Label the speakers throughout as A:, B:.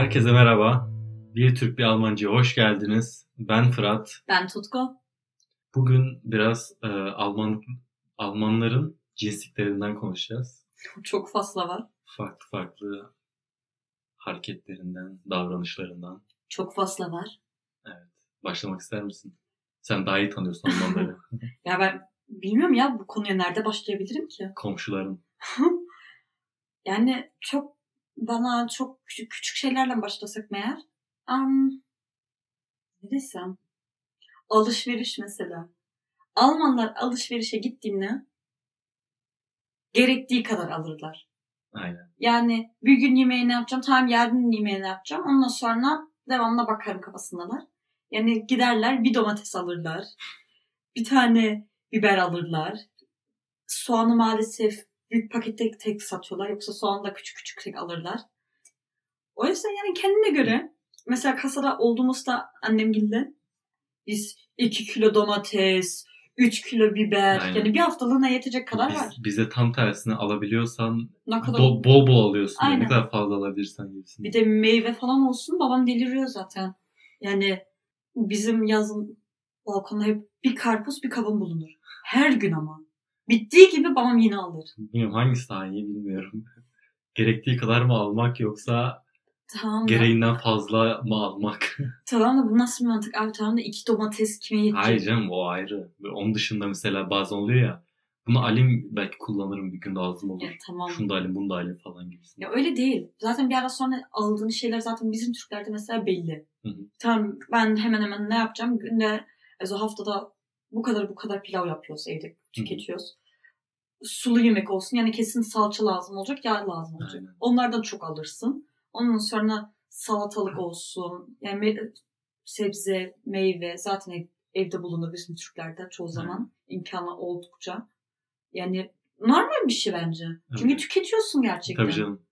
A: Herkese merhaba. Bir Türk bir Almancı'ya hoş geldiniz. Ben Fırat.
B: Ben Tutku.
A: Bugün biraz e, Alman Almanların cinsliklerinden konuşacağız.
B: Çok fazla var.
A: Farklı farklı hareketlerinden, davranışlarından.
B: Çok fazla var.
A: Evet. Başlamak ister misin? Sen daha iyi tanıyorsun Almanları.
B: ya ben bilmiyorum ya bu konuya nerede başlayabilirim ki?
A: Komşuların.
B: yani çok bana çok küçük küçük şeylerle başlasak meğer. Um, ne desem? Alışveriş mesela. Almanlar alışverişe gittiğinde gerektiği kadar alırlar.
A: Aynen.
B: Yani bir gün yemeği ne yapacağım? Tamam yarın yemeği ne yapacağım? Ondan sonra devamlı bakarım kafasındalar. Yani giderler bir domates alırlar. Bir tane biber alırlar. Soğanı maalesef büyük pakette tek satıyorlar. Yoksa soğanı da küçük küçük tek alırlar. O yüzden yani kendine göre mesela kasada olduğumuzda annem gildi. Biz 2 kilo domates, 3 kilo biber.
A: Aynen.
B: Yani bir haftalığına yetecek kadar
A: Biz,
B: var.
A: bize tam tersini alabiliyorsan
B: Ne kadar
A: bol bol, bol alıyorsun.
B: Aynen.
A: Ne kadar fazla alabilirsen gibisin.
B: Bir de meyve falan olsun babam deliriyor zaten. Yani bizim yazın balkonda hep bir karpuz bir kavun bulunur. Her gün ama. Bittiği gibi babam yine alır.
A: Bilmiyorum hangisi daha iyi bilmiyorum. Gerektiği kadar mı almak yoksa
B: Tamam da,
A: gereğinden fazla mı almak?
B: tamam da bu nasıl bir mantık abi tamam da iki domates kime yetecek?
A: Hayır canım o ayrı. Ve Onun dışında mesela bazen oluyor ya. Bunu alayım belki kullanırım bir gün lazım olur.
B: Ya, tamam.
A: Şunu da alayım bunu da alayım falan gibisin.
B: Ya öyle değil. Zaten bir ara sonra aldığın şeyler zaten bizim Türklerde mesela belli.
A: Hı hı.
B: Tamam ben hemen hemen ne yapacağım? Günde also haftada bu kadar bu kadar pilav yapıyoruz evde tüketiyoruz. Sulu yemek olsun yani kesin salça lazım olacak yağ lazım olacak.
A: Aynen.
B: Onlardan çok alırsın. Ondan sonra salatalık olsun. Yani me- sebze, meyve zaten ev- evde bulunur bizim Türklerde çoğu zaman imkanı oldukça. Yani normal bir şey bence. Çünkü
A: Evet.
B: tüketiyorsun gerçekten.
A: Tabii canım.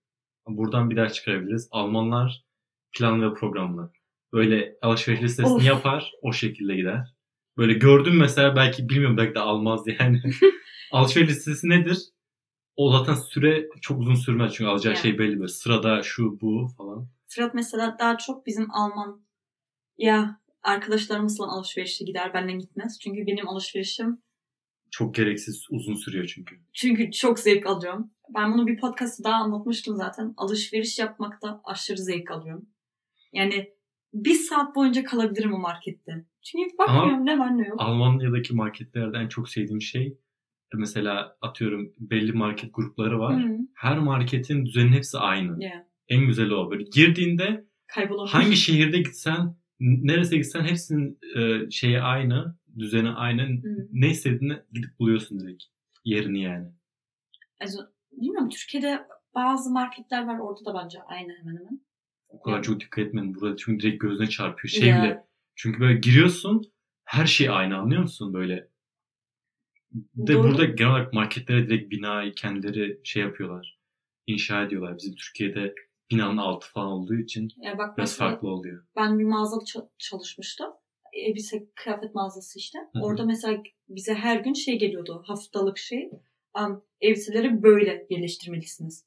A: Buradan bir ders çıkarabiliriz. Almanlar planlı ve programlı. Böyle alışveriş listesini
B: Of.
A: yapar, o şekilde gider. Böyle gördüm mesela belki bilmiyorum belki de almaz yani. alışveriş listesi nedir? O zaten süre çok uzun sürmez çünkü alacağı
B: Yani.
A: şey belli böyle. Sırada şu bu falan.
B: Fırat mesela daha çok bizim Alman ya arkadaşlarımızla alışverişe gider benden gitmez. Çünkü benim alışverişim
A: Çok gereksiz uzun sürüyor çünkü.
B: çünkü çok zevk alıyorum. Ben bunu bir podcast'ta daha anlatmıştım zaten. Alışveriş yapmakta aşırı zevk alıyorum. Yani bir saat boyunca kalabilirim o markette. Çünkü bakmıyorum ne var ne yok.
A: Almanya'daki marketlerde en çok sevdiğim şey mesela atıyorum belli market grupları var.
B: Hı,
A: Her marketin düzenin hepsi aynı.
B: yeah.
A: En güzeli o. Böyle girdiğinde
B: Kaybolamıyorum.
A: hangi şehirde gitsen, nerese gitsen hepsinin e, şeyi aynı, düzeni aynı.
B: Hı.
A: Ne istediğini gidip buluyorsun direkt. Yerini yani.
B: Also, bilmiyorum Türkiye'de bazı marketler var orada da bence aynı hemen hemen.
A: O kadar çok dikkat etmedim burada çünkü direkt gözüne çarpıyor. Şey
B: Ya.
A: bile. Çünkü böyle giriyorsun her şey aynı anlıyor musun böyle? De
B: Doğru.
A: burada genel olarak marketlere direkt binayı kendileri şey yapıyorlar. İnşa ediyorlar. Bizim Türkiye'de binanın altı falan olduğu için
B: Ya bak
A: biraz farklı oluyor.
B: ben bir mağazada ça- çalışmıştım. Elbise kıyafet mağazası işte.
A: Hı hı.
B: Orada mesela bize her gün şey geliyordu. Haftalık şey. Um, elbiseleri böyle yerleştirmelisiniz.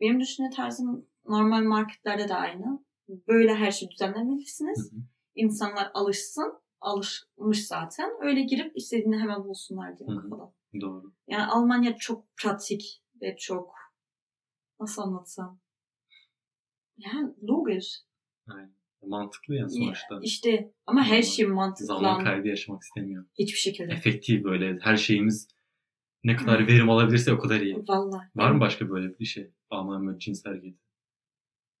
B: Benim düşünce tarzım normal marketlerde de aynı. Böyle her şey düzenlemelisiniz.
A: hı.
B: İnsanlar alışsın. Alışmış zaten. Öyle girip istediğini hemen bulsunlar diye kafada.
A: Doğru.
B: Yani Almanya çok pratik ve çok nasıl anlatsam. Yani logisch.
A: Mantıklı yani sonuçta.
B: İşte ama her şey
A: Zaman
B: mantıklı.
A: kaybı yaşamak istemiyor.
B: Hiçbir şekilde.
A: Efektif böyle her şeyimiz ne kadar verim alabilirse o kadar iyi.
B: Vallahi.
A: Var mı başka böyle bir şey? Alman böyle cins hareketi.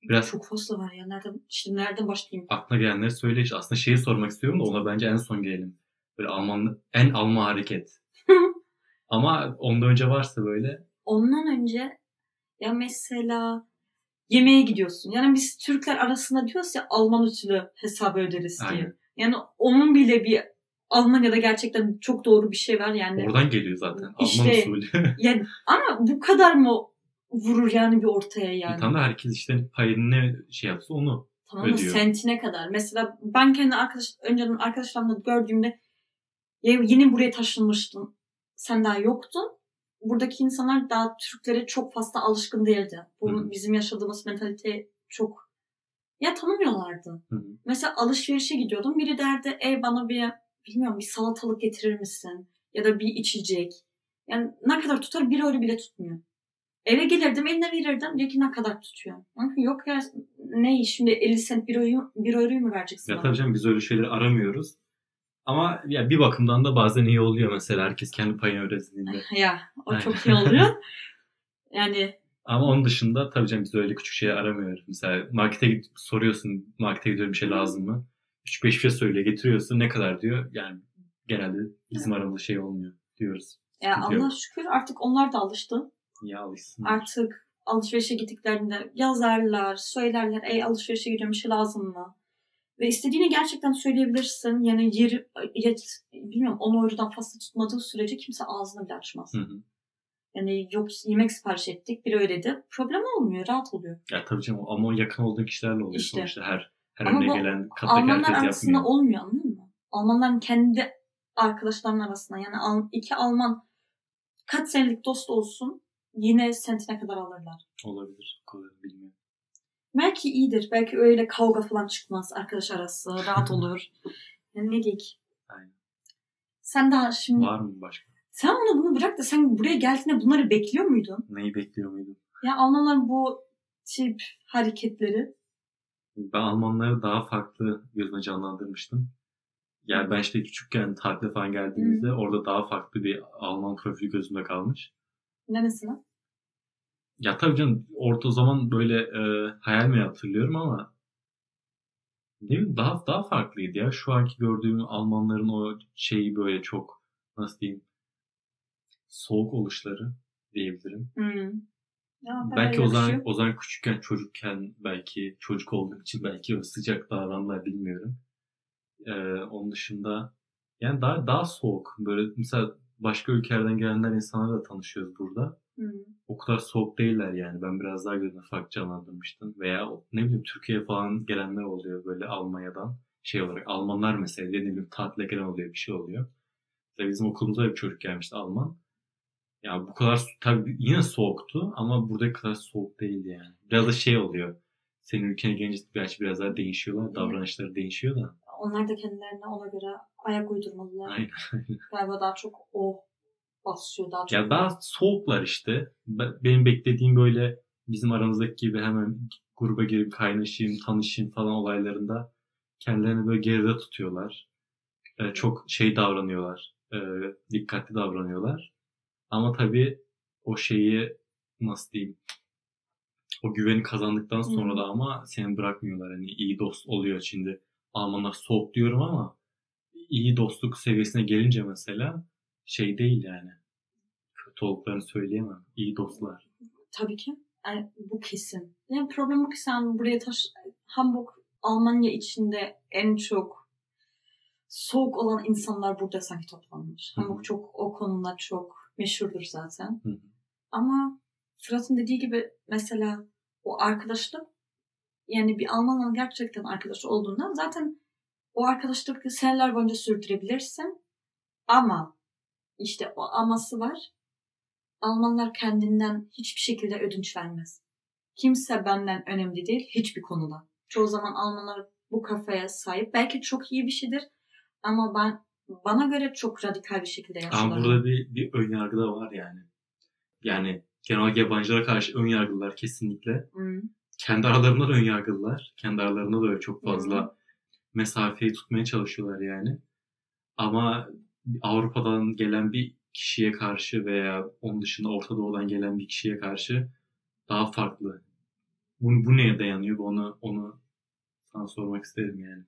A: Biraz
B: Çok fazla var ya. Nereden, işte nereden başlayayım?
A: aklına gelenleri söyle. işte. Aslında şeyi sormak istiyorum da ona bence en son gelelim. Böyle Alman, en Alman hareket. Ama ondan önce varsa böyle
B: Ondan önce ya mesela yemeğe gidiyorsun. Yani biz Türkler arasında diyoruz ya Alman usulü hesabı öderiz diye.
A: Aynen.
B: Yani onun bile bir Almanya'da gerçekten çok doğru bir şey var yani.
A: oradan geliyor zaten. Alman
B: İşte-
A: usulü.
B: Yani ama bu kadar mı vurur yani bir ortaya yani?
A: Tam da herkes işte payını ne şey yapsa onu.
B: Tamam mı?
A: ödüyor.
B: Sentine kadar. Mesela ben kendi arkadaş, önceden arkadaşlarımla gördüğümde yeni buraya taşınmıştım. Sen daha yoktun. Buradaki insanlar daha Türklere çok fazla alışkın değildi. Bu bizim yaşadığımız mentalite çok Ya tanımıyorlardı.
A: Hı hı.
B: Mesela alışverişe gidiyordum. Biri derdi ey bana bir bilmiyorum bir salatalık getirir misin? Ya da bir içecek. Yani ne kadar tutar? Bir euro bile tutmuyor. Eve gelirdim eline verirdim. Diyor ki ne kadar tutuyor? Yok ya ne şimdi 50 sent bir euroyu, bir euroyu mu vereceksin
A: Ya tabii canım biz öyle şeyleri aramıyoruz. Ama ya bir bakımdan da bazen iyi oluyor mesela herkes kendi payını ödediğinde.
B: Ya o
A: Aynen.
B: çok iyi oluyor. yani
A: Ama onun dışında tabii canım biz öyle küçük şey aramıyoruz. Mesela markete git, soruyorsun markete gidiyorum bir şey lazım mı? 3-5 bir şey söyle getiriyorsun ne kadar diyor. Yani genelde bizim aramızda şey olmuyor diyoruz.
B: ya Allah
A: yok.
B: şükür artık onlar da alıştı.
A: Ya alışsın.
B: Artık alışverişe gittiklerinde yazarlar, söylerler. Ey alışverişe gidiyorum bir şey lazım mı? Ve istediğini gerçekten söyleyebilirsin. Yani yeri, yet, bilmiyorum 10 eurodan fazla tutmadığı sürece kimse ağzını bile açmaz.
A: Hı hı.
B: Yani yok yemek sipariş ettik, biri ödedi. Problem olmuyor, rahat oluyor.
A: Ya tabii canım ama o yakın olduğun kişilerle oluyor
B: İşte.
A: sonuçta her her
B: Ama
A: önüne gelen kattaki
B: Almanlar
A: herkes
B: arasında
A: yapmıyor.
B: olmuyor anlıyor musun? Almanların kendi arkadaşlarının arasında yani iki Alman kaç senelik dost olsun yine sentine kadar alırlar.
A: Olabilir. O kadar bilmiyorum.
B: Belki iyidir. Belki öyle kavga falan çıkmaz arkadaş arası. Rahat olur. Yani ne diyeyim.
A: Aynen.
B: Sen daha şimdi...
A: Var mı başka?
B: Sen onu bunu bırak da sen buraya geldiğinde bunları bekliyor muydun?
A: Neyi bekliyor muydun?
B: Ya Almanların bu tip hareketleri.
A: Ben Almanları daha farklı gözüme canlandırmıştım. Yani ben işte küçükken tatile falan geldiğimizde orada daha farklı bir Alman profili gözümde kalmış.
B: Ne mesela?
A: Ya tabii canım orada o zaman böyle e, hayal mi hatırlıyorum ama ne bileyim daha daha farklıydı ya. Şu anki gördüğüm Almanların o şeyi böyle çok nasıl diyeyim soğuk oluşları diyebilirim.
B: Hmm. Ya, ben
A: Belki o zaman, o zaman küçükken çocukken belki çocuk olduğum için belki o sıcak davranlar bilmiyorum. Ee, onun dışında yani daha daha soğuk. Böyle mesela başka ülkelerden gelenler insanlarla da tanışıyoruz burada.
B: Hmm.
A: O kadar soğuk değiller yani. Ben biraz daha gözüme farklı canlandırmıştım. Veya ne bileyim Türkiye'ye falan gelenler oluyor böyle Almanya'dan. Şey olarak Almanlar mesela ne bileyim tatile gelen oluyor bir şey oluyor. Mesela bizim okulumuza bir çocuk gelmişti Alman. Ya bu kadar tabii yine soğuktu ama buradaki kadar soğuk değildi yani. Biraz da şey oluyor. Senin ülkene gelince gerçi biraz daha değişiyorlar. Davranışları değişiyor da.
B: Onlar da kendilerine ona göre ayak uydurmalılar.
A: Aynen.
B: Galiba daha çok o basıyor. Daha çok
A: Ya daha soğuklar işte. Be- Benim beklediğim böyle bizim aramızdaki gibi hemen gruba girip kaynaşayım, tanışayım falan olaylarında kendilerini böyle geride tutuyorlar. Ee, çok şey davranıyorlar. Ee, dikkatli davranıyorlar. Ama tabii o şeyi nasıl diyeyim o güveni kazandıktan sonra
B: Hı.
A: da ama seni bırakmıyorlar. Hani iyi dost oluyor şimdi. Almanlar soğuk diyorum ama iyi dostluk seviyesine gelince mesela şey değil yani. Kötü olduklarını söyleyemem. İyi dostlar.
B: Tabii ki. Yani bu kesin. Yani problem o ki sen buraya taş... Hamburg, Almanya içinde en çok soğuk olan insanlar burada sanki toplanmış.
A: Hı hı.
B: Hamburg çok o konuda çok meşhurdur zaten.
A: Hı hı.
B: Ama Fırat'ın dediği gibi mesela o arkadaşlık yani bir Almanla gerçekten arkadaş olduğundan zaten o arkadaşlıkı seneler boyunca sürdürebilirsin. Ama işte o aması var. Almanlar kendinden hiçbir şekilde ödünç vermez. Kimse benden önemli değil hiçbir konuda. Çoğu zaman Almanlar bu kafaya sahip. Belki çok iyi bir şeydir ama ben bana göre çok radikal bir şekilde yaşıyorlar.
A: Ama burada bir, bir ön yargı da var yani. Yani genel yabancılara karşı ön yargılar kesinlikle.
B: Hmm.
A: Kendi aralarında da ön yargılar. Kendi aralarında da öyle çok fazla mesafeyi tutmaya çalışıyorlar yani. Ama Avrupa'dan gelen bir kişiye karşı veya onun dışında Orta Doğu'dan gelen bir kişiye karşı daha farklı. Bu, bu neye dayanıyor? Onu onu sana sormak isterim yani.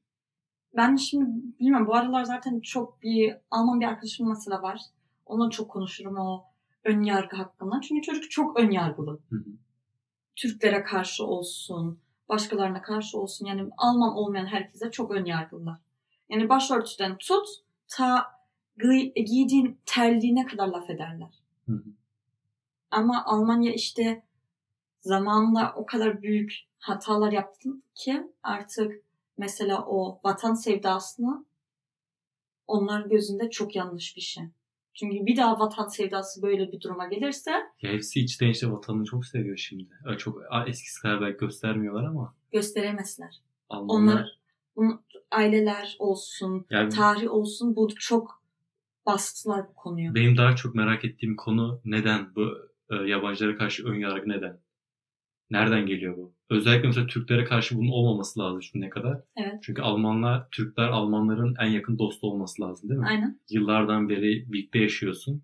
B: Ben şimdi bilmiyorum bu aralar zaten çok bir Alman bir arkadaşım mesela var. Onunla çok konuşurum o ön yargı hakkında. Çünkü çocuk çok ön yargılı.
A: Hı hı.
B: Türklere karşı olsun, başkalarına karşı olsun. Yani Alman olmayan herkese çok ön yargılılar. Yani başörtüden tut ta giydiğin terliğine kadar laf ederler.
A: Hı hı.
B: Ama Almanya işte zamanla o kadar büyük hatalar yaptı ki artık mesela o vatan sevdasını onlar gözünde çok yanlış bir şey. Çünkü bir daha vatan sevdası böyle bir duruma gelirse
A: Ya hepsi içten içe vatanını çok seviyor şimdi. Çok eskisi kadar belki göstermiyorlar ama
B: gösteremezler.
A: Almanlar
B: Onlar aileler olsun,
A: yani
B: tarih olsun bu çok bastılar bu konuyu.
A: benim daha çok merak ettiğim konu neden bu e, yabancılara karşı ön yargı neden? Nereden geliyor bu? Özellikle mesela Türklere karşı bunun olmaması lazım şimdiye kadar.
B: Evet.
A: Çünkü Almanlar, Türkler Almanların en yakın dostu olması lazım değil mi?
B: Aynen.
A: Yıllardan beri birlikte yaşıyorsun.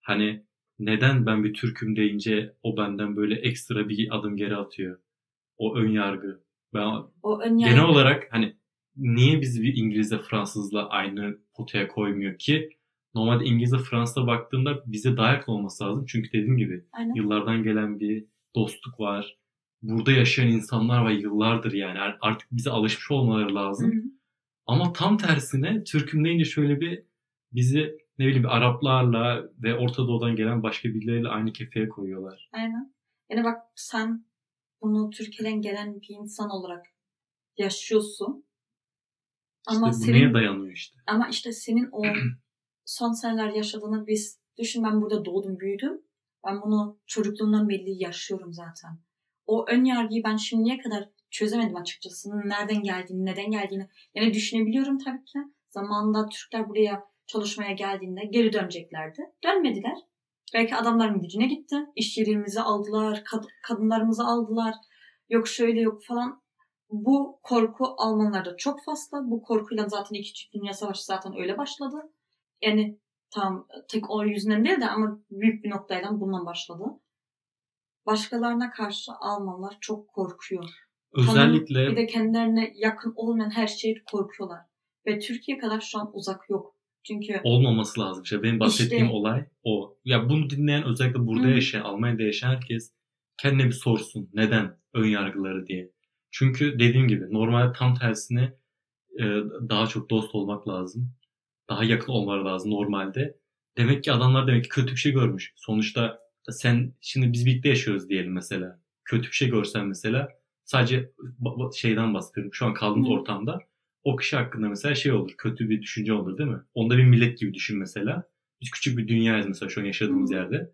A: Hani neden ben bir Türk'üm deyince o benden böyle ekstra bir adım geri atıyor? O ön yargı. Ben
B: O ön yargı-
A: genel olarak hani niye biz bir İngilizle Fransızla aynı potaya koymuyor ki? Normalde İngilizle Fransız'a baktığımda bize daha yakın olması lazım. Çünkü dediğim gibi
B: Aynen.
A: yıllardan gelen bir dostluk var. Burada yaşayan insanlar var yıllardır yani. Artık bize alışmış olmaları lazım.
B: hı.
A: Ama tam tersine Türk'üm deyince şöyle bir bizi ne bileyim Araplarla ve Orta Doğu'dan gelen başka birileriyle aynı kefeye koyuyorlar.
B: Aynen. Yani bak sen bunu Türkiye'den gelen bir insan olarak yaşıyorsun. Ama
A: işte bu
B: senin
A: neye dayanıyor işte?
B: ama işte senin o son seneler yaşadığını biz düşün ben burada doğdum büyüdüm. Ben bunu çocukluğumdan belli yaşıyorum zaten. O ön yargıyı ben şimdiye kadar çözemedim açıkçası. Nereden geldiğini, neden geldiğini. Yani düşünebiliyorum tabii ki. Zamanında Türkler buraya çalışmaya geldiğinde geri döneceklerdi. Dönmediler. Belki adamların gücüne gitti. İş yerimizi aldılar, kad- kadınlarımızı aldılar. Yok şöyle yok falan. Bu korku Almanlarda çok fazla. Bu korkuyla zaten İkinci Dünya Savaşı zaten öyle başladı. Yani tam tek o yüzünden değil de ama büyük bir noktayla bundan başladı. Başkalarına karşı Almanlar çok korkuyor.
A: Özellikle
B: Bir de kendilerine yakın olmayan her şeye korkuyorlar. Ve Türkiye kadar şu an uzak yok. Çünkü
A: olmaması lazım. İşte benim bahsettiğim
B: İşte-
A: olay o. Ya bunu dinleyen özellikle burada
B: Hı.
A: yaşayan, Almanya'da yaşayan herkes kendine bir sorsun. Neden ön yargıları diye. Çünkü dediğim gibi normalde tam tersine e, daha çok dost olmak lazım. Daha yakın olmaları lazım normalde. Demek ki adamlar demek ki kötü bir şey görmüş. Sonuçta sen şimdi biz birlikte yaşıyoruz diyelim mesela. Kötü bir şey görsen mesela sadece şeyden bahsediyorum. Şu an kaldığımız
B: Hı.
A: ortamda o kişi hakkında mesela şey olur. Kötü bir düşünce olur değil mi? Onda bir millet gibi düşün mesela. Biz küçük bir dünyayız mesela şu an yaşadığımız
B: Hı.
A: yerde.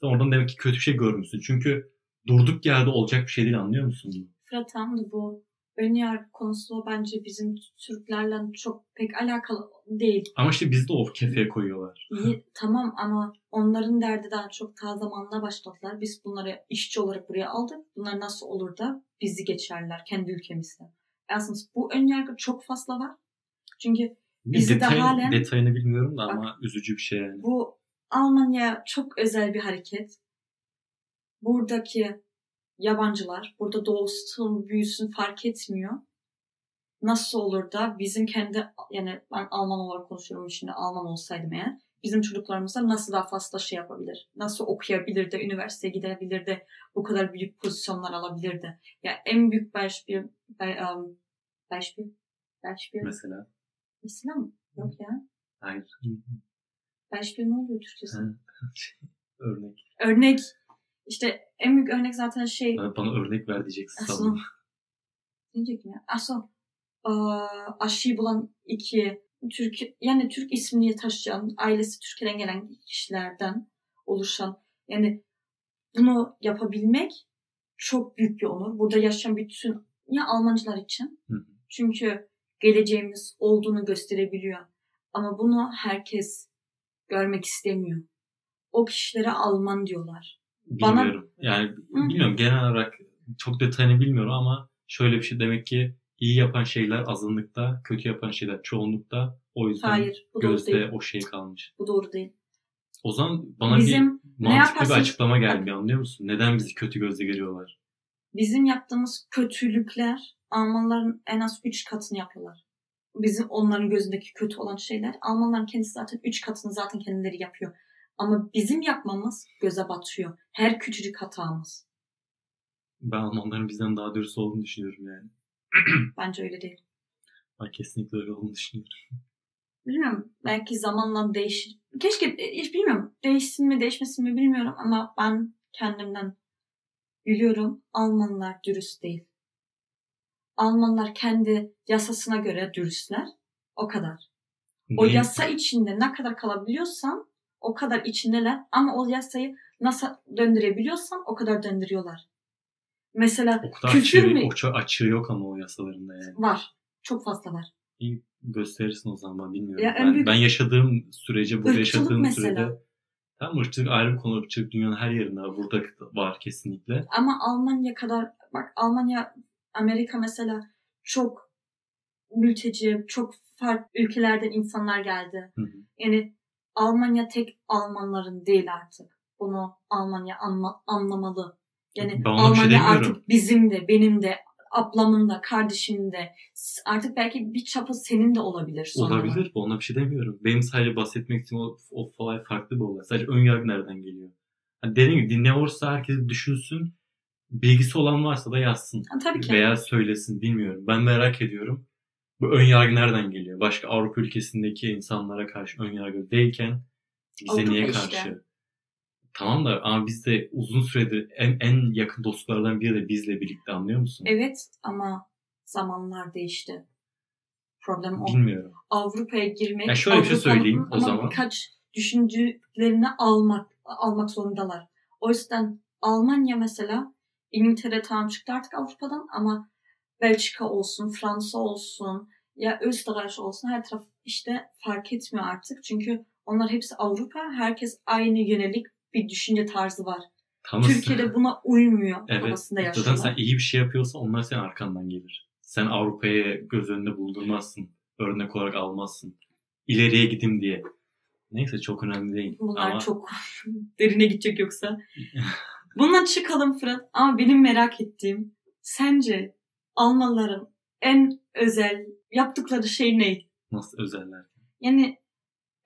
A: Sen oradan demek ki kötü bir şey görmüşsün. Çünkü durduk yerde olacak bir şey değil anlıyor musun?
B: Fırat tam da bu ön yargı konusu bence bizim Türklerle çok pek alakalı değil.
A: Ama işte bizde o kefeye koyuyorlar.
B: İyi, tamam ama onların derdi daha çok ta zamanla başladılar. Biz bunları işçi olarak buraya aldık. Bunlar nasıl olur da bizi geçerler kendi ülkemizde. Aslında bu ön yargı çok fazla var. Çünkü
A: Bir
B: Bizi de
A: detay,
B: halen-
A: detayını bilmiyorum da
B: Bak.
A: ama üzücü bir şey yani.
B: bu Almanya çok özel bir hareket. Buradaki yabancılar, burada doğsun, büyüsün fark etmiyor. Nasıl olur da bizim kendi, yani ben Alman olarak konuşuyorum şimdi Alman olsaydım eğer, bizim çocuklarımıza nasıl daha fazla şey yapabilir? Nasıl okuyabilir de, üniversiteye gidebilir de, bu kadar büyük pozisyonlar alabilir de. Ya en büyük Beispiel, bei, um, Beispiel, Beispiel,
A: Mesela.
B: mesela mı? Yok ya.
A: Hayır.
B: Beispiel ne oluyor Türkçesi?
A: Örnek.
B: örnek işte en büyük örnek zaten şey
A: Bana örnek ver diyeceksin sandım.
B: ne diyecektim ya aslında aşıyı bulan iki Türk yani Türk ismini taşıyan ailesi Türkiye'den gelen kişilerden oluşan yani bunu yapabilmek çok büyük bir onur. Burada yaşayan bütün ya Almancılar için
A: Hı hı.
B: çünkü geleceğimiz olduğunu gösterebiliyor. Ama bunu herkes görmek istemiyor. O kişilere Alman diyorlar. Bana-
A: Bilmiyorum. Yani bilmiyorum genel olarak çok detayını bilmiyorum ama şöyle bir şey demek ki iyi yapan şeyler azınlıkta, kötü yapan şeyler çoğunlukta. O yüzden
B: Hayır, bu
A: gözde
B: değil.
A: o şey kalmış.
B: Bu doğru değil.
A: O zaman bana
B: Bizim
A: bir mantıklı bir açıklama gelmiyor anlıyor musun? Neden bizi kötü gözle görüyorlar?
B: bizim yaptığımız kötülükler Almanların en az 3 katını yapıyorlar. Bizim onların gözündeki kötü olan şeyler Almanların kendisi zaten 3 katını zaten kendileri yapıyor. Ama bizim yapmamız göze batıyor. Her küçücük hatamız.
A: Ben Almanların bizden daha dürüst olduğunu düşünüyorum yani.
B: Bence öyle değil.
A: Ben kesinlikle öyle olduğunu düşünüyorum.
B: Bilmiyorum. Belki zamanla değişir. Keşke e, hiç bilmiyorum. Değişsin mi değişmesin mi bilmiyorum ama ben kendimden biliyorum Almanlar dürüst değil. Almanlar kendi yasasına göre dürüstler. O kadar. O
A: Ne-
B: yasa içinde ne kadar kalabiliyorsan o kadar içindeler ama o yasayı nasıl döndürebiliyorsan o kadar döndürüyorlar. Mesela
A: O kadar
B: Küfür
A: açığı,
B: mü?
A: o açığı yok ama o yasalarında yani.
B: var. Çok fazla var.
A: İyi gösterirsin o zaman bilmiyorum.
B: Ya en
A: ben,
B: büyük-
A: ben yaşadığım sürece, burada yaşadığım
B: mesela.
A: sürede tam ırkçılık ayrı bir konu. Irkçılık dünyanın her yerinde. Burada var kesinlikle.
B: Ama Almanya kadar bak Almanya, Amerika mesela çok mülteci, çok farklı ülkelerden insanlar geldi.
A: Hı hı.
B: Yani Almanya tek Almanların değil artık. Bunu Almanya anla- anlamalı. Yani
A: Ben şey
B: Almanya
A: demiyorum.
B: artık bizim de, benim de, ablamın da, kardeşimin de. Artık belki bir çapı senin de olabilir sonra.
A: Olabilir. Ona bir şey demiyorum. Benim sadece bahsetmek için o, o olay farklı bir olay. Sadece ön yargı nereden geliyor? Hani dediğim gibi dinle olursa herkes düşünsün. Bilgisi olan varsa da yazsın.
B: Ha, tabii ki.
A: Veya söylesin bilmiyorum. Ben merak ediyorum. Bu ön yargı nereden geliyor? Başka Avrupa ülkesindeki insanlara karşı ön yargı değilken bize
B: Avrupa
A: niye
B: işte.
A: karşı? Tamam da ama biz de uzun süredir en, en yakın dostluklardan biri de bizle birlikte anlıyor musun?
B: Evet ama zamanlar değişti. Problem o.
A: Bilmiyorum.
B: Avrupa'ya girmek,
A: Ya şöyle bir şey
B: Avrupa'nın
A: söyleyeyim o
B: ama
A: zaman.
B: birkaç düşüncelerini almak almak zorundalar. O yüzden Almanya mesela İngiltere tamam çıktı artık Avrupa'dan ama Belçika olsun, Fransa olsun ya Österreich olsun her taraf işte fark etmiyor artık. Çünkü onlar hepsi Avrupa. Herkes aynı yönelik bir düşünce tarzı var.
A: Tamam.
B: Türkiye'de buna uymuyor
A: Evet.
B: kafasında
A: Zaten
B: yaşıyorlar.
A: sen iyi bir şey yapıyorsan onlar senin arkandan gelir. Sen Avrupa'ya göz önünde bulundurmazsın. Örnek olarak almazsın. İleriye gideyim diye. Neyse çok önemli değil.
B: Bunlar
A: Ama
B: çok derine gidecek yoksa. Bundan çıkalım Fırat. Ama benim merak ettiğim sence Almanların en özel yaptıkları şey ne?
A: nasıl özeller?
B: Yani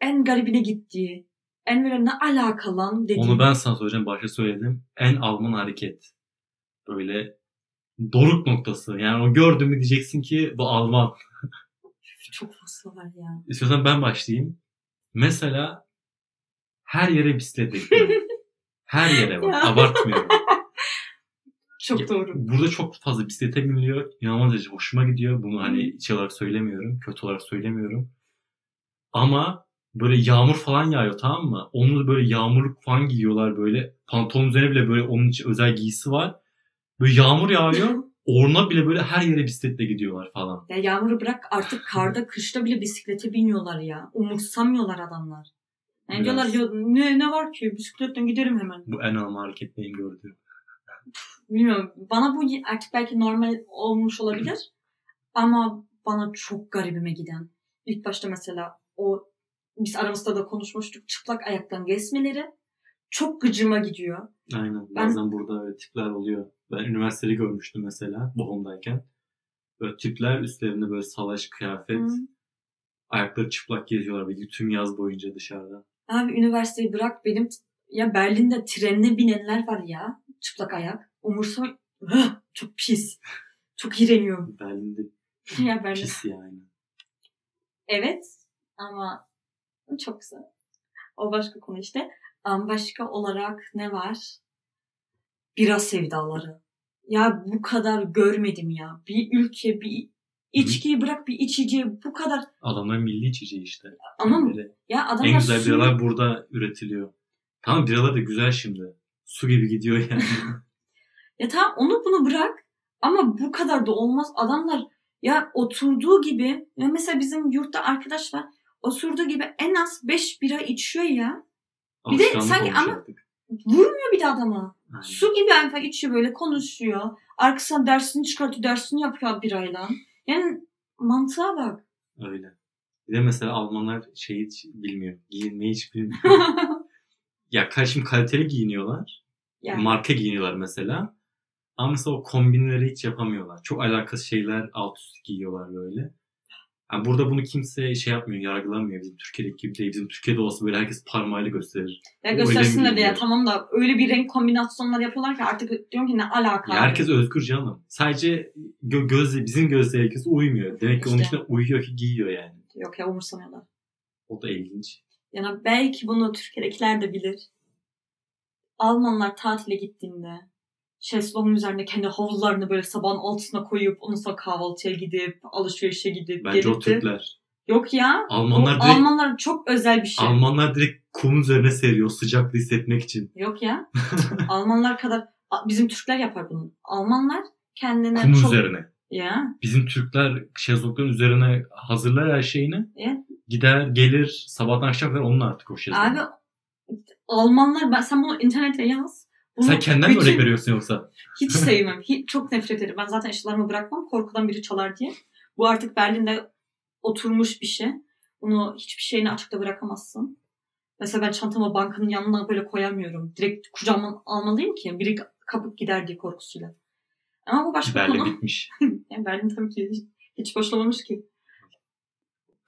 B: en garibine gittiği, en böyle ne alakalan dediğin.
A: Onu ben sana söyleyeceğim. Başta söyledim. En Alman hareket. Böyle doruk noktası. Yani o gördün mü diyeceksin ki bu Alman.
B: Çok fazla var ya.
A: İstiyorsan ben başlayayım. Mesela her yere bisiklet ekliyor. her yere bak. Abartmıyorum.
B: Çok
A: Ya,
B: doğru.
A: Burada çok fazla bisiklete biniliyor. İnanılmaz derece hoşuma gidiyor. Bunu hani şey olarak söylemiyorum. Kötü olarak söylemiyorum. Ama böyle yağmur falan yağıyor tamam mı? Onu böyle yağmurluk falan giyiyorlar böyle. Pantolon üzerine bile böyle onun için özel giysi var. Böyle yağmur yağıyor. Oruna bile böyle her yere bisikletle gidiyorlar falan.
B: Ya yağmuru bırak artık karda kışta bile bisiklete biniyorlar ya. Umursamıyorlar adamlar. Yani
A: Biraz.
B: diyorlar ya ne, ne var ki bisikletten giderim hemen.
A: Bu en Alman hareket benim gördüğüm.
B: Bilmiyorum. Bana bu artık belki normal olmuş olabilir. Ama bana çok garibime giden. İlk başta mesela o biz aramızda da konuşmuştuk. Çıplak ayaktan gezmeleri çok gıcıma gidiyor.
A: Aynen.
B: Ben-
A: Bazen burada öyle tipler oluyor. Ben üniversitede görmüştüm mesela Bochum'dayken. Böyle tipler üstlerinde böyle salaş kıyafet,
B: Hı.
A: ayakları çıplak geziyorlar böyle tüm yaz boyunca dışarıda.
B: Abi üniversiteyi bırak benim ya Berlin'de trenine binenler var ya çıplak ayak. Umursam Hıh, çok pis. Çok iğreniyorum.
A: Berlin'de
B: ya Berlin.
A: pis yani.
B: Evet ama çok güzel. O başka konu işte. Başka olarak ne var? Bira sevdaları. Ya bu kadar görmedim ya. Bir ülke bir içkiyi bırak bir içeceği bu kadar
A: Adamların milli içeceği işte.
B: ama ya adamlar
A: en güzel
B: su-
A: biralar burada üretiliyor. Tamam biralar da güzel şimdi. Su gibi gidiyor yani.
B: Ya tamam onu bunu bırak ama bu kadar da olmaz. Adamlar ya oturduğu gibi ya mesela bizim yurtta arkadaş var. Oturduğu gibi en az 5 bira içiyor ya. Bir de sanki ama-. Vurmuyor bir de adama.
A: Aynen.
B: Su gibi alfa içiyor böyle konuşuyor. Arkasından dersini çıkartıyor dersini yapıyor birayla. Yani mantığa bak.
A: Öyle. Bir de mesela Almanlar şeyi hiç bilmiyor. Giyinmeyi hiç bilmiyor. ya ka- şimdi kaliteli giyiniyorlar.
B: yani,
A: Marka giyiniyorlar mesela. Ama mesela o kombinleri hiç yapamıyorlar. Çok alakasız şeyler alt üst giyiyorlar böyle. Yani burada bunu kimse şey yapmıyor, yargılamıyor. Bizim Türkiye'deki gibi değil. Bizim Türkiye'de olsa böyle herkes parmağıyla gösterir.
B: ya göstersinler
A: giyiniyor.
B: tamam da öyle bir renk kombinasyonlar yapıyorlar ki artık diyorum ki ne alaka.
A: Ya herkes özgür canım. Sadece gö- gözle, bizim gözle herkes uymuyor. Demek ki onun
B: İşte.
A: içine uyuyor ki giyiyor yani.
B: Yok ya umursamıyorlar.
A: O da ilginç.
B: Yani belki bunu Türkiye'dekiler de bilir. Almanlar tatile gittiğinde şezlongun üzerinde kendi havuzlarını böyle sabahın altısına koyup ondan sonra kahvaltıya gidip alışverişe gidip
A: Bence o
B: gelip de-
A: Türkler.
B: Yok ya.
A: Almanlar
B: o
A: direkt,
B: Almanlar çok özel bir şey.
A: Almanlar direkt kum üzerine seriyor sıcaklığı hissetmek için.
B: Yok ya. Almanlar kadar Bizim Türkler yapar bunu. Almanlar kendine
A: Kum
B: çok...
A: üzerine.
B: Ya.
A: Bizim Türkler şezlongların üzerine hazırlar her şeyini.
B: Evet.
A: Gider gelir sabahtan akşam kadar onunla artık o şezlong.
B: Abi Almanlar ben sen bunu internete yaz. Bunu
A: Sen kendinden mi
B: bütün-
A: örnek veriyorsun yoksa?
B: Hiç sevmem. Hiç, çok nefret ederim. Ben zaten eşyalarımı bırakmam. Korkudan biri çalar diye. Bu artık Berlin'de oturmuş bir şey. Bunu hiçbir şeyini açıkta bırakamazsın. Mesela ben çantamı bankanın yanına böyle koyamıyorum. Direkt kucağıma almalıyım ki biri kapıp gider diye korkusuyla. Ama bu başka
A: Berlin
B: konu.
A: bitmiş.
B: Yani Berlin tabii ki hiç, hiç boşlamamış ki.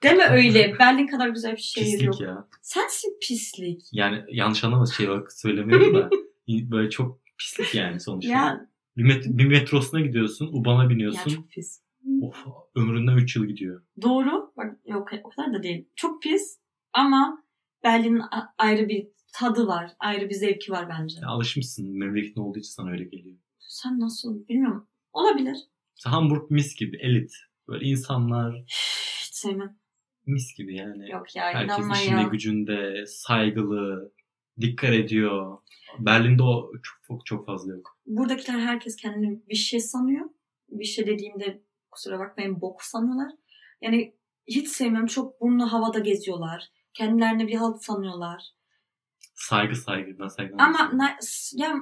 B: Deme öyle. Berlin kadar güzel bir şehir
A: Pislik
B: yok.
A: ya.
B: Sensin pislik.
A: Yani yanlış anlama şey olarak söylemiyorum da. böyle çok pislik yani sonuçta.
B: Ya,
A: Bir, met- bir metrosuna gidiyorsun. Uban'a
B: ya
A: biniyorsun.
B: çok pis.
A: Of ömründen 3 yıl gidiyor.
B: Doğru. Bak yok o kadar da değil. Çok pis ama Berlin'in ayrı bir tadı var. Ayrı bir zevki var bence.
A: Ya alışmışsın. Memleketin olduğu için sana öyle geliyor.
B: Sen nasıl bilmiyorum. Olabilir.
A: Mesela Hamburg mis gibi. Elit. Böyle insanlar
B: Hiç sevmem.
A: mis gibi yani.
B: Yok ya
A: Herkes işinde
B: ya.
A: gücünde saygılı, dikkat ediyor. Berlin'de o çok çok, çok fazla yok.
B: Buradakiler herkes kendini bir şey sanıyor. Bir şey dediğimde kusura bakmayın bok sanıyorlar. Yani hiç sevmem. Çok burnu havada geziyorlar. Kendilerine bir halt sanıyorlar.
A: Saygı saygı. Ben saygı
B: Ama na- ya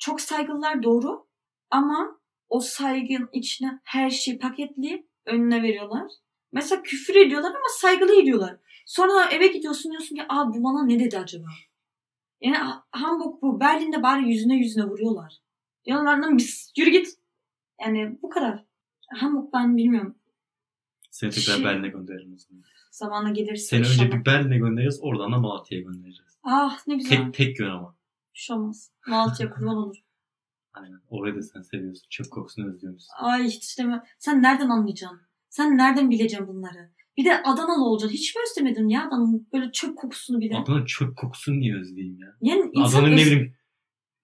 B: çok saygılılar doğru ama o saygın içine her şeyi paketleyip önüne veriyorlar. Mesela küfür ediyorlar ama saygılı ediyorlar. Sonra eve gidiyorsun diyorsun ki aa bu bana ne dedi acaba? Yani Ha- Hamburg bu. Berlin'de bari yüzüne yüzüne vuruyorlar. Lan biz yürü git. Yani bu kadar. Hamburg ben bilmiyorum.
A: Seni tekrar
B: Şey-
A: Berlin'e gönderelim o zaman.
B: Zamanla gelirse
A: Seni önce bir Berlin'e göndereceğiz. Oradan da Malatya'ya göndereceğiz.
B: Ah ne güzel.
A: Tek, tek yön ama.
B: Bir şey. Malatya kurban olur.
A: Aynen. Orayı da sen seviyorsun. Çöp kokusunu özlüyorsun.
B: Ay hiç istemiyorum. Sen nereden anlayacaksın? Sen nereden bileceksin bunları? Bir de Adanalı olacaksın. Hiç mi özlemedin ya Adana'nın böyle çöp kokusunu bile?
A: Adana'nın çöp kokusunu niye özleyeyim ya?
B: Yani
A: Adana'nın ne
B: öz-
A: bileyim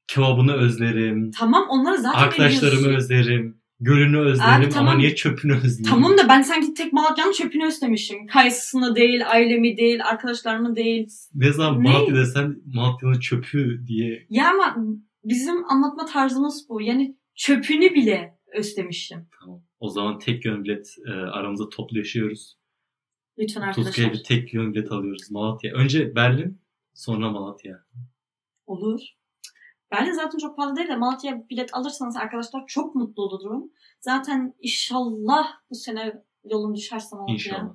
A: kebabını özlerim.
B: Tamam onları zaten
A: Arkadaşlarımı
B: biliyorsun.
A: özlerim. Gölünü özlerim
B: Abi,
A: ama
B: tamam.
A: niye çöpünü özleyeyim?
B: Tamam da ben sanki tek Malatya'nın çöpünü özlemişim. Kayısısını değil, ailemi değil, arkadaşlarımı değil.
A: Ne zaman? Malatya desen Malatya'nın çöpü diye.
B: Ya ama bizim anlatma tarzımız bu. Yani çöpünü bile özlemişim.
A: Tamam. O zaman tek yön bilet e, aramızda toplu yaşıyoruz.
B: Lütfen
A: Tuzka'ya
B: arkadaşlar.
A: bir tek yön bilet alıyoruz. Malatya. Önce Berlin sonra Malatya.
B: Olur. Berlin zaten çok pahalı değil de Malatya bilet alırsanız arkadaşlar çok mutlu olurum. Zaten inşallah bu sene yolum düşerse Malatya'ya.
A: İnşallah.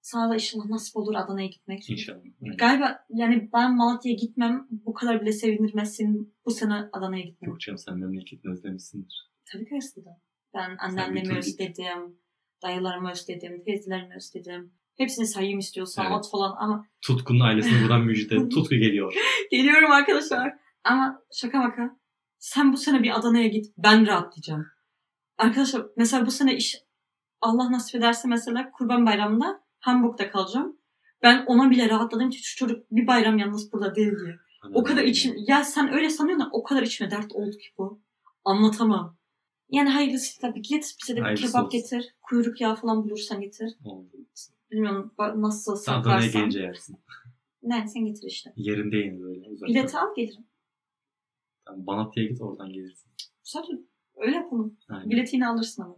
B: Sana da inşallah nasip olur Adana'ya gitmek.
A: İnşallah. Aynen.
B: Galiba yani ben Malatya'ya gitmem bu kadar bile sevindirmezsin bu sene Adana'ya gitmem.
A: Yok canım sen memleketini özlemişsindir.
B: Tabii ki özledim. Ben anneannemi özledim. Dayılarımı özledim. Teyzelerimi özledim. Hepsini sayayım istiyorsan
A: Evet.
B: at falan ama
A: Tutku'nun ailesine buradan müjde. Tutku geliyor.
B: geliyorum arkadaşlar. Ama şaka maka. Sen bu sene bir Adana'ya git. Ben rahatlayacağım. Arkadaşlar mesela bu sene iş Allah nasip ederse mesela Kurban Bayramı'nda Hamburg'da kalacağım. Ben ona bile rahatladım ki şu çocuk bir bayram yalnız burada değil diye. O kadar içim... Ya sen öyle sanıyorsun o kadar içime dert oldu ki bu. Anlatamam. Yani hayırlısı tabii git bize de bir kebap getir. Kuyruk yağı falan bulursan getir.
A: Oldu.
B: Bilmiyorum nasıl
A: Sen Adana'ya
B: saklarsan.
A: gelince yersin.
B: Ne sen getir işte.
A: Yerinde yeni böyle. uzaktan.
B: Bileti al gelirim.
A: Tamam, Malatya'ya git oradan gelirsin.
B: Zaten öyle yapalım.
A: Aynen.
B: Bileti yine alırsın ama.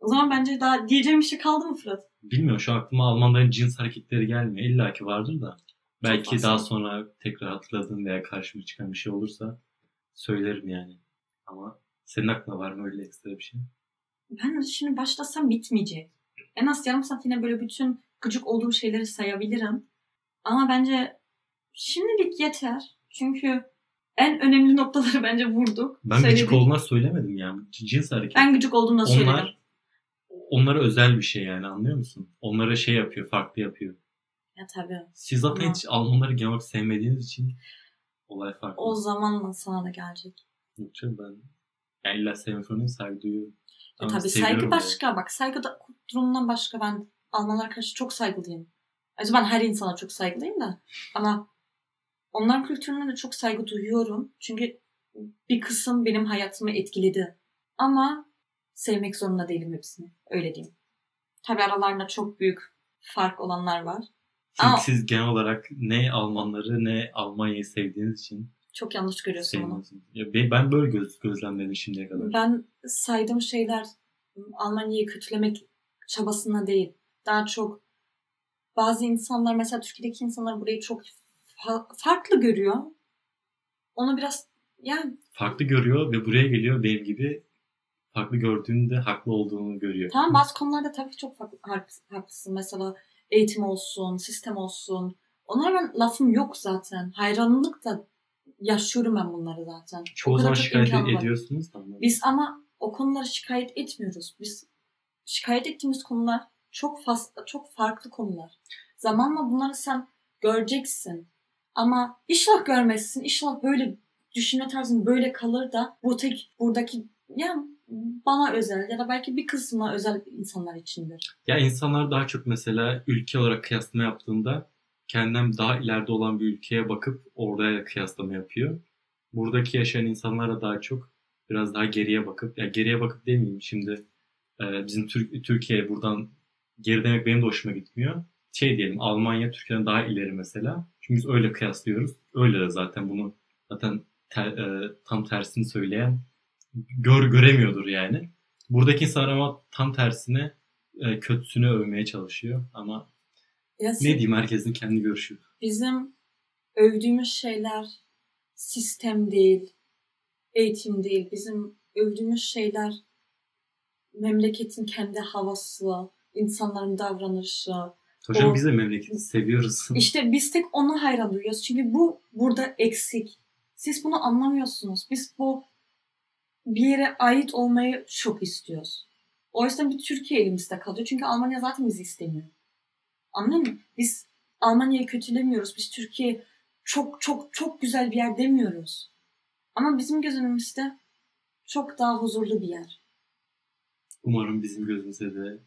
B: O zaman bence daha diyeceğim bir şey kaldı mı Fırat?
A: Bilmiyorum şu aklıma Almanların cins hareketleri gelmiyor. İlla ki vardır da. Belki daha sonra tekrar hatırladığım veya karşıma çıkan bir şey olursa söylerim yani. Ama senin aklına var mı öyle ekstra bir şey?
B: Ben şimdi başlasam bitmeyecek. En az yarım saat yine böyle bütün gıcık olduğum şeyleri sayabilirim. Ama bence şimdilik yeter. Çünkü en önemli noktaları bence vurduk.
A: Ben
B: Söyledik.
A: gıcık olduğuna söylemedim ya. Cins hareket.
B: Ben gıcık olduğumda söyledim.
A: Onlar onlara özel bir şey yani anlıyor musun? Onlara şey yapıyor, farklı yapıyor.
B: Ya tabii.
A: Siz zaten
B: Ama-
A: hiç Almanları genel olarak sevmediğiniz için olay farklı.
B: O zamanla sana da gelecek.
A: Yok canım ben yani illa sevmek zorundayım, saygı duyuyorum.
B: E tabii saygı başka. Bak saygı da durumundan başka. Ben Almanlara karşı çok saygılıyım. Ayrıca ben her insana çok saygılıyım da. Ama onların kültürüne de çok saygı duyuyorum. Çünkü bir kısım benim hayatımı etkiledi. Ama sevmek zorunda değilim hepsini. Öyle diyeyim. Tabii aralarında çok büyük fark olanlar var.
A: Çünkü
B: Ama-
A: siz genel olarak ne Almanları ne Almanya'yı sevdiğiniz için
B: Çok yanlış görüyorsun.
A: Sevmiyorsun. Ya be- ben böyle göz, gözlemledim şimdiye kadar.
B: Ben saydığım şeyler Almanya'yı kötülemek çabasına değil. Daha çok bazı insanlar mesela Türkiye'deki insanlar burayı çok fa- farklı görüyor. Onu biraz yani
A: Farklı görüyor ve buraya geliyor benim gibi farklı gördüğünde haklı olduğunu görüyor.
B: tamam bazı konularda tabii çok haklısın. Mesela eğitim olsun, sistem olsun. Onlara ben lafım yok zaten. Hayranlık da yaşıyorum ben bunları zaten.
A: Çoğu zaman şikayet ediyorsunuz ama
B: Biz ama o konuları şikayet etmiyoruz. Biz şikayet ettiğimiz konular çok fazla, çok farklı konular. Zamanla bunları sen göreceksin. Ama inşallah görmezsin. İnşallah böyle düşünme tarzın böyle kalır da bu tek buradaki ya bana özel ya da belki bir kısmına özel insanlar içindir.
A: Ya insanlar daha çok mesela ülke olarak kıyaslama yaptığında kendinden daha ileride olan bir ülkeye bakıp oraya kıyaslama yapıyor. Buradaki yaşayan insanlara daha çok biraz daha geriye bakıp, ya geriye bakıp demeyeyim şimdi e, bizim Türk, Türkiye buradan geri demek benim de hoşuma gitmiyor. Şey diyelim Almanya Türkiye'den daha ileri mesela. Çünkü biz öyle kıyaslıyoruz. Öyle de zaten bunu zaten ter- e, tam tersini söyleyen gör göremiyordur yani. Buradaki insanlar ama tam tersine e, kötüsünü övmeye çalışıyor ama
B: Ya
A: ne diyeyim herkesin kendi görüşü.
B: Bizim övdüğümüz şeyler sistem değil, eğitim değil. Bizim övdüğümüz şeyler memleketin kendi havası, insanların davranışı.
A: Hocam
B: O-
A: biz de memleketi seviyoruz.
B: İşte biz tek ona hayran duyuyoruz. Çünkü bu burada eksik. Siz bunu anlamıyorsunuz. Biz bu bir yere ait olmayı çok istiyoruz. O yüzden bir Türkiye elimizde kalıyor. Çünkü Almanya zaten bizi istemiyor. Anladın mı? Biz Almanya'yı kötülemiyoruz. Biz Türkiye çok çok çok güzel bir yer demiyoruz. Ama bizim gözümüzde çok daha huzurlu bir yer.
A: Umarım bizim gözümüze de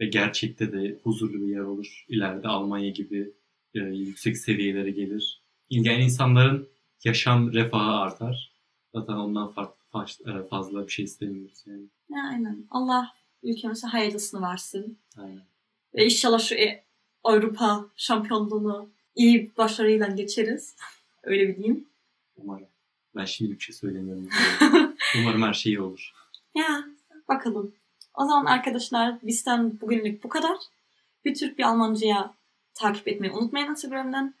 A: ve gerçekte de huzurlu bir yer olur. İleride Almanya gibi e, yüksek seviyelere gelir. Yani insanların yaşam refahı artar. Zaten ondan farklı e, fazla bir şey istemiyoruz yani.
B: Ya, aynen. Allah ülkemize hayırlısını versin.
A: Aynen.
B: Ve inşallah şu e- Avrupa şampiyonluğunu iyi başarıyla geçeriz. Öyle bileyim.
A: Umarım. Ben şimdi bir şey söylemiyorum. Umarım her şey iyi olur.
B: Ya bakalım. O zaman arkadaşlar bizden bugünlük bu kadar. Bir Türk bir Almanca'ya takip etmeyi unutmayın Instagram'dan.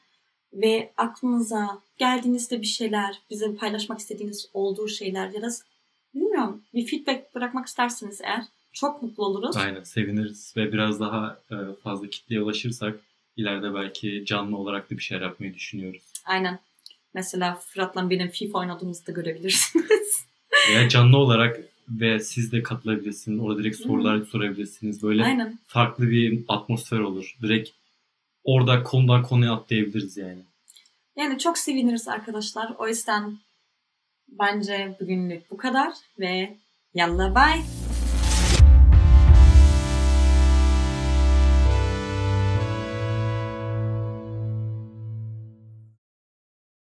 B: Ve aklınıza geldiğinizde bir şeyler, bize paylaşmak istediğiniz olduğu şeyler ya da bilmiyorum bir feedback bırakmak isterseniz eğer çok mutlu oluruz.
A: Aynen seviniriz ve biraz daha e, fazla kitleye ulaşırsak ileride belki canlı olarak da bir şeyler yapmayı düşünüyoruz.
B: Aynen. Mesela Fırat'la benim FIFA oynadığımızı da görebilirsiniz.
A: Veya canlı olarak ve siz de katılabilirsiniz. Orada direkt sorular sorabilirsiniz. Böyle
B: Aynen.
A: farklı bir atmosfer olur. Direkt orada konudan konuya atlayabiliriz yani.
B: Yani çok seviniriz arkadaşlar. O yüzden bence bugünlük bu kadar ve yallah bye.